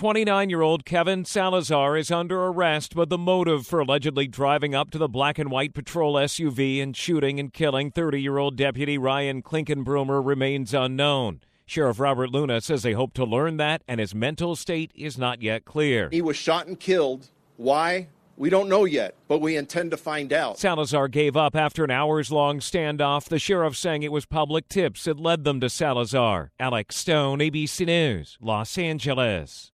29 year old Kevin Salazar is under arrest, but the motive for allegedly driving up to the black and white patrol SUV and shooting and killing 30 year old Deputy Ryan Clinkunbroomer remains unknown. Sheriff Robert Luna says they hope to learn that, and his mental state is not yet clear. He was shot and killed. Why? We don't know yet, but we intend to find out. Salazar gave up after an hours long standoff, the sheriff saying it was public tips that led them to Salazar. Alex Stone, ABC News, Los Angeles.